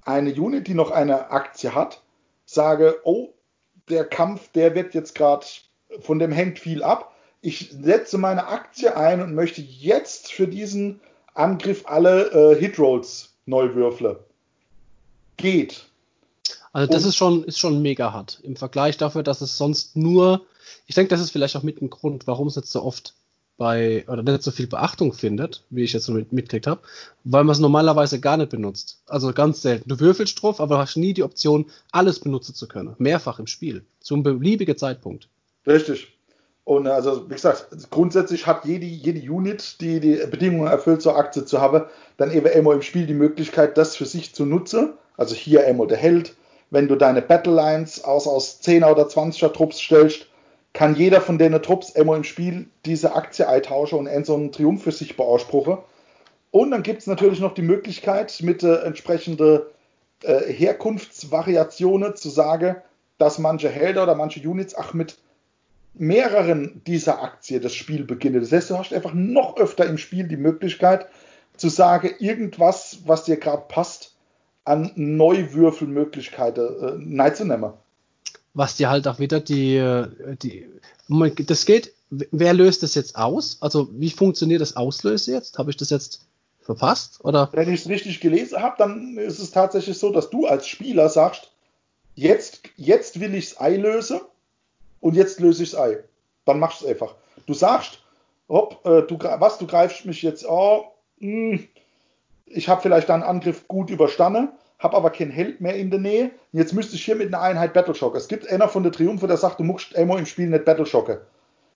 eine Unit, die noch eine Aktie hat, sage, oh, der Kampf, der wird jetzt gerade, von dem hängt viel ab. Ich setze meine Aktie ein und möchte jetzt für diesen Angriff alle äh, Hitrolls neu würfeln. Geht. Also das und, ist schon, ist schon mega hart im Vergleich dafür, dass es sonst nur, ich denke, das ist vielleicht auch mit ein Grund, warum es jetzt so oft bei oder nicht so viel Beachtung findet, wie ich jetzt so mit, mitgekriegt habe, weil man es normalerweise gar nicht benutzt. Also ganz selten. Du würfelst drauf, aber hast nie die Option, alles benutzen zu können. Mehrfach im Spiel. Zum beliebigen Zeitpunkt. Richtig. Und also, wie gesagt, grundsätzlich hat jede, jede Unit, die die Bedingungen erfüllt, zur Aktie zu haben, dann eben immer im Spiel die Möglichkeit, das für sich zu nutzen. Also hier einmal der Held. Wenn du deine Battle Lines aus, aus 10er oder 20er Trupps stellst, kann jeder von den Trupps immer im Spiel diese Aktie eintauschen und einen so einen Triumph für sich beanspruchen. Und dann gibt es natürlich noch die Möglichkeit, mit äh, entsprechenden äh, Herkunftsvariationen zu sagen, dass manche Helder oder manche Units auch mit mehreren dieser Aktien das Spiel beginnen. Das heißt, du hast einfach noch öfter im Spiel die Möglichkeit zu sagen, irgendwas, was dir gerade passt, an Neuwürfelmöglichkeiten äh, nein zu nehmen was dir halt auch wieder die, die das geht, wer löst das jetzt aus? Also wie funktioniert das Auslösen jetzt? Habe ich das jetzt verpasst? Oder? Wenn ich es richtig gelesen habe, dann ist es tatsächlich so, dass du als Spieler sagst, jetzt, jetzt will ich das Ei lösen und jetzt löse ich das Ei. Dann machst du es einfach. Du sagst, hopp, äh, du, was, du greifst mich jetzt, oh, mh, hm, ich habe vielleicht deinen Angriff gut überstanden habe aber keinen Held mehr in der Nähe. Jetzt müsste ich hier mit einer Einheit Battleshocken. Es gibt einer von der Triumphe, der sagt, du musst immer im Spiel nicht Battleshocken.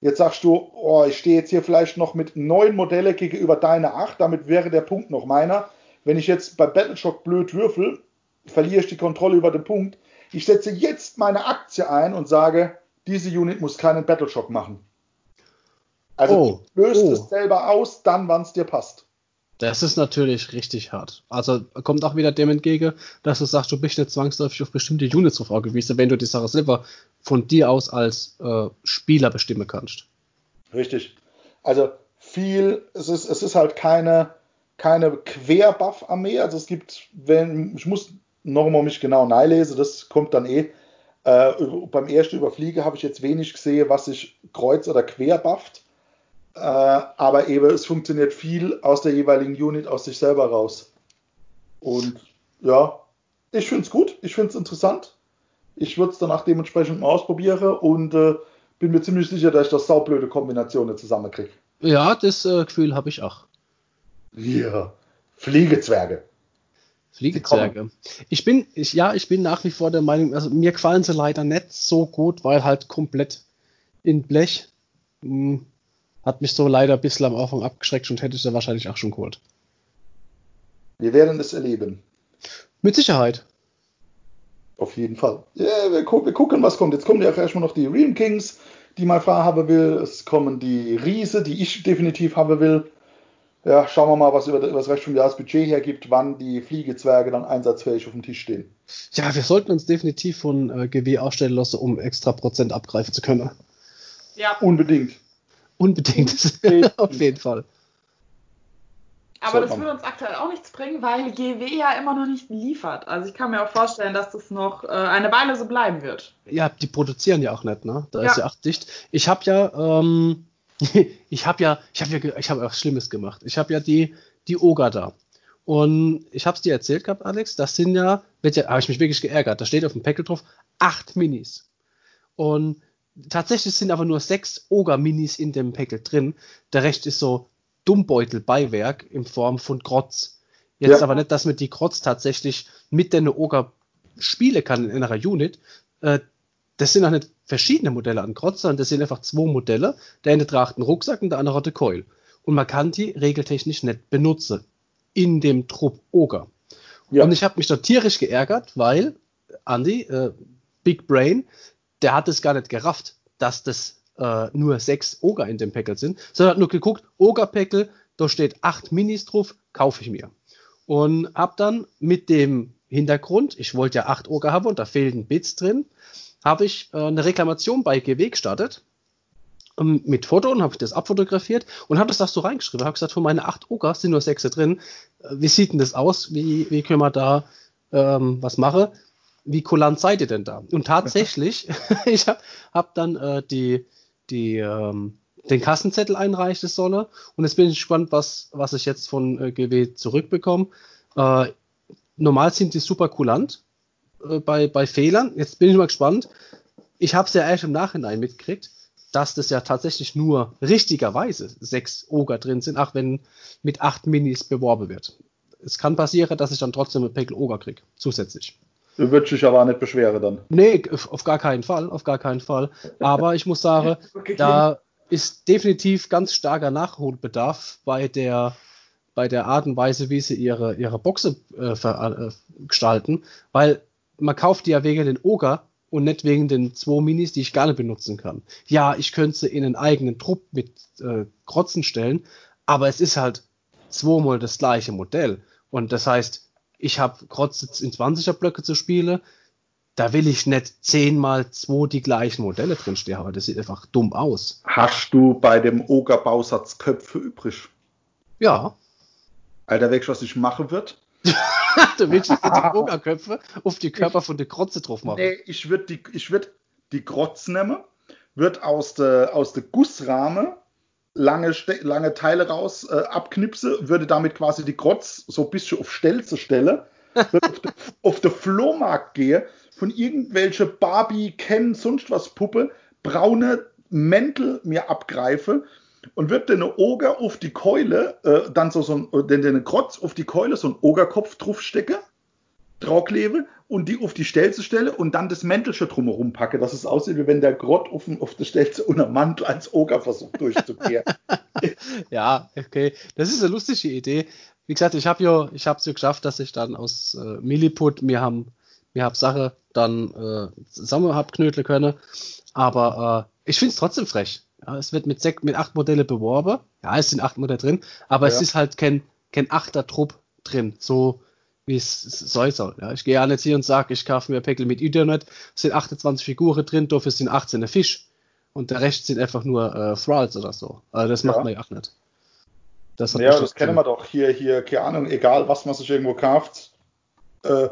Jetzt sagst du, oh, ich stehe jetzt hier vielleicht noch mit neun Modelle gegenüber deiner acht, damit wäre der Punkt noch meiner. Wenn ich jetzt bei Battleshock blöd würfel, verliere ich die Kontrolle über den Punkt. Ich setze jetzt meine Aktie ein und sage, diese Unit muss keinen Battleshock machen. Also oh, löst oh. es selber aus, dann, wann es dir passt. Das ist natürlich richtig hart. Also kommt auch wieder dem entgegen, dass du sagst, du bist nicht zwangsläufig auf bestimmte Units drauf angewiesen, wenn du die Sache selber von dir aus als äh, Spieler bestimmen kannst. Richtig. Also viel, es ist, es ist halt keine, keine Querbuff-Armee. Also es gibt, wenn, ich muss nochmal mich genau nahilesen, das kommt dann eh. Äh, beim ersten Überfliege habe ich jetzt wenig gesehen, was sich kreuz- oder quer bufft. Äh, aber eben, es funktioniert viel aus der jeweiligen Unit, aus sich selber raus. Und ja, ich finde es gut, ich finde es interessant. Ich würde es danach dementsprechend mal ausprobieren und äh, bin mir ziemlich sicher, dass ich das saublöde Kombinationen zusammenkriege. Ja, das äh, Gefühl habe ich auch. Ja, Fliegezwerge. Fliegezwerge. Ich bin, ich, ja, ich bin nach wie vor der Meinung, also mir gefallen sie leider nicht so gut, weil halt komplett in Blech. Hm, hat mich so leider ein bisschen am Anfang abgeschreckt und hätte ich da wahrscheinlich auch schon geholt. Wir werden es erleben. Mit Sicherheit. Auf jeden Fall. Ja, wir, gu wir, gucken, was kommt. Jetzt kommen ja erstmal noch die Realm Kings, die mein Frau haben will. Es kommen die Riese, die ich definitiv haben will. Ja, schauen wir mal, was über, über das Rest vom Jahresbudget hergibt, wann die Fliegezwerge dann einsatzfähig auf dem Tisch stehen. Ja, wir sollten uns definitiv von äh, GW ausstellen lassen, um extra Prozent abgreifen zu können. Ja. Unbedingt. Unbedingt, auf jeden Fall. Aber das würde uns aktuell auch nichts bringen, weil GW ja immer noch nicht liefert. Also ich kann mir auch vorstellen, dass das noch äh, eine Weile so bleiben wird. Ja, die produzieren ja auch nicht, ne? Da ja. ist ja auch dicht. Ich habe ja, ähm, ich habe ja, ich habe ja, ich habe was Schlimmes gemacht. Ich habe ja die, die Oga da. Und ich habe es dir erzählt gehabt, Alex, das sind ja, ja habe ich mich wirklich geärgert. Da steht auf dem Päckchen drauf, acht Minis. Und tatsächlich sind aber nur sechs Oger-Minis in dem Päckchen drin. Der Rest ist so Dummbeutel-Beiwerk in Form von Grotz. Jetzt ja. aber nicht, dass man die Grotz tatsächlich mit der Oger spielen kann in einer Unit. Äh, das sind auch nicht verschiedene Modelle an Grotz, sondern das sind einfach zwei Modelle. Der eine tragt einen Rucksack und der andere hat eine Keul. Und man kann die regeltechnisch nicht benutzen in dem Trupp Oger. Ja. Und ich habe mich da tierisch geärgert, weil Andy, äh, Big Brain, der hat es gar nicht gerafft, dass das äh, nur sechs Oger in dem Päckel sind, sondern hat nur geguckt, Oger-Päckel, da steht acht Minis drauf, kaufe ich mir. Und hab dann mit dem Hintergrund, ich wollte ja acht Oger haben und da fehlten Bits drin, habe ich äh, eine Reklamation bei GW gestartet ähm, mit Foto und habe das abfotografiert und habe das da so reingeschrieben. Habe gesagt, von meinen acht Oger sind nur sechs drin. Äh, wie sieht denn das aus? Wie, wie können wir da ähm, was machen? Wie kulant seid ihr denn da? Und tatsächlich, ich habe hab dann äh, die, die, ähm, den Kassenzettel einreichen solle. Und jetzt bin ich gespannt, was, was ich jetzt von äh, GW zurückbekomme. Äh, normal sind die super kulant äh, bei, bei Fehlern. Jetzt bin ich mal gespannt. Ich habe es ja erst im Nachhinein mitgekriegt, dass das ja tatsächlich nur richtigerweise sechs Oger drin sind, auch wenn mit acht Minis beworben wird. Es kann passieren, dass ich dann trotzdem ein Pegel Oger kriege, zusätzlich. Du würdest dich aber nicht beschweren dann. Nee, auf gar keinen Fall, auf gar keinen Fall. Aber ich muss sagen, okay, da ist definitiv ganz starker Nachholbedarf bei der, bei der Art und Weise, wie sie ihre, ihre Boxe äh, äh, gestalten, weil man kauft die ja wegen den Oger und nicht wegen den zwei Minis, die ich gerne benutzen kann. Ja, ich könnte sie in einen eigenen Trupp mit äh, Krotzen stellen, aber es ist halt zweimal das gleiche Modell. Und das heißt, ich habe Krotz in 20er Blöcke zu spielen, da will ich nicht zehnmal zwei die gleichen Modelle drinstehen aber Das sieht einfach dumm aus. Hast du bei dem Oger-Bausatz Köpfe übrig? Ja. Alter, weg, was ich machen wird? du willst jetzt die Ogerköpfe auf die Körper von der Krotze drauf machen. Nee, ich würde die, ich würd die Krotz nehmen, wird aus der, aus der Gussrahme lange, lange Teile raus äh, abknipse, würde damit quasi die Krotz so ein bisschen auf Stelze stelle, würde auf, de, auf den Flohmarkt gehe, von irgendwelche Barbie, Ken, sonst was Puppe, braune Mäntel mir abgreife und wird den Oger auf die Keule, äh, dann so, so ein, den, den Krotz auf die Keule, so ein Ogerkopf draufstecke, draufklebe und die auf die Stelze stelle und dann das Mäntelchen drumherum packe, dass es aussieht, wie wenn der Grott auf, auf der Stelze unter Mantel als Oger versucht durchzukehren. ja, okay. Das ist eine lustige Idee. Wie gesagt, ich habe ja, ich habe es ja geschafft, dass ich dann aus äh, Milliput mir haben, mir hab Sache dann äh, zusammen hab knödeln können. Aber äh, ich finde es trotzdem frech. Ja, es wird mit, sech, mit acht Modelle beworben. Ja, es sind acht Modelle drin, aber ja. es ist halt kein kein Achter-Trupp drin, so wie es soll. soll ja. Ich gehe ja nicht hier und sage, ich kaufe mir Päckle mit Internet, es sind 28 Figuren drin, dafür sind 18 Fisch und der Rest sind einfach nur äh, Thralls oder so. Also das macht Ja. man ja auch nicht. Das Ja, das kennen wir doch hier, hier, keine Ahnung, egal was man sich irgendwo kauft. Äh,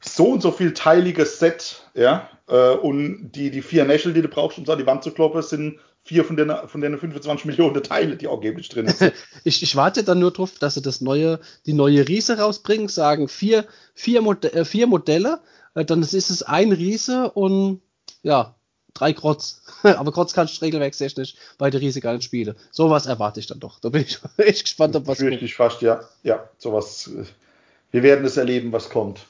so und so viel teiliges Set, ja. Äh, und die, die vier Näschel, die du brauchst, um es an die Wand zu kloppen, sind vier von den, von den 25 Millionen Teile, die angeblich drin sind. Ich, ich warte dann nur drauf, dass sie das neue, die neue Riese rausbringen, sagen vier, vier, Mode äh, vier Modelle, äh, dann ist es ein Riese und ja, drei Krotz. Aber Krotz kannst du regelwerkstechnisch bei der Riese gar nicht spielen. Sowas erwarte ich dann doch. Da bin ich echt gespannt, ob was Fürchte kommt. ich fast, ja. Ja, sowas. äh, Wir werden es erleben, was kommt.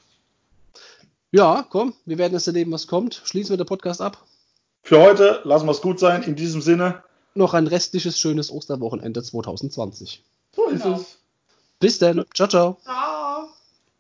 Ja, komm, wir werden es erleben, was kommt. Schließen wir den Podcast ab. Für heute lassen wir es gut sein. In diesem Sinne, Noch ein restliches, schönes Osterwochenende 2020. so ist Genau. es. Bis dann. Ciao, ciao. Ciao.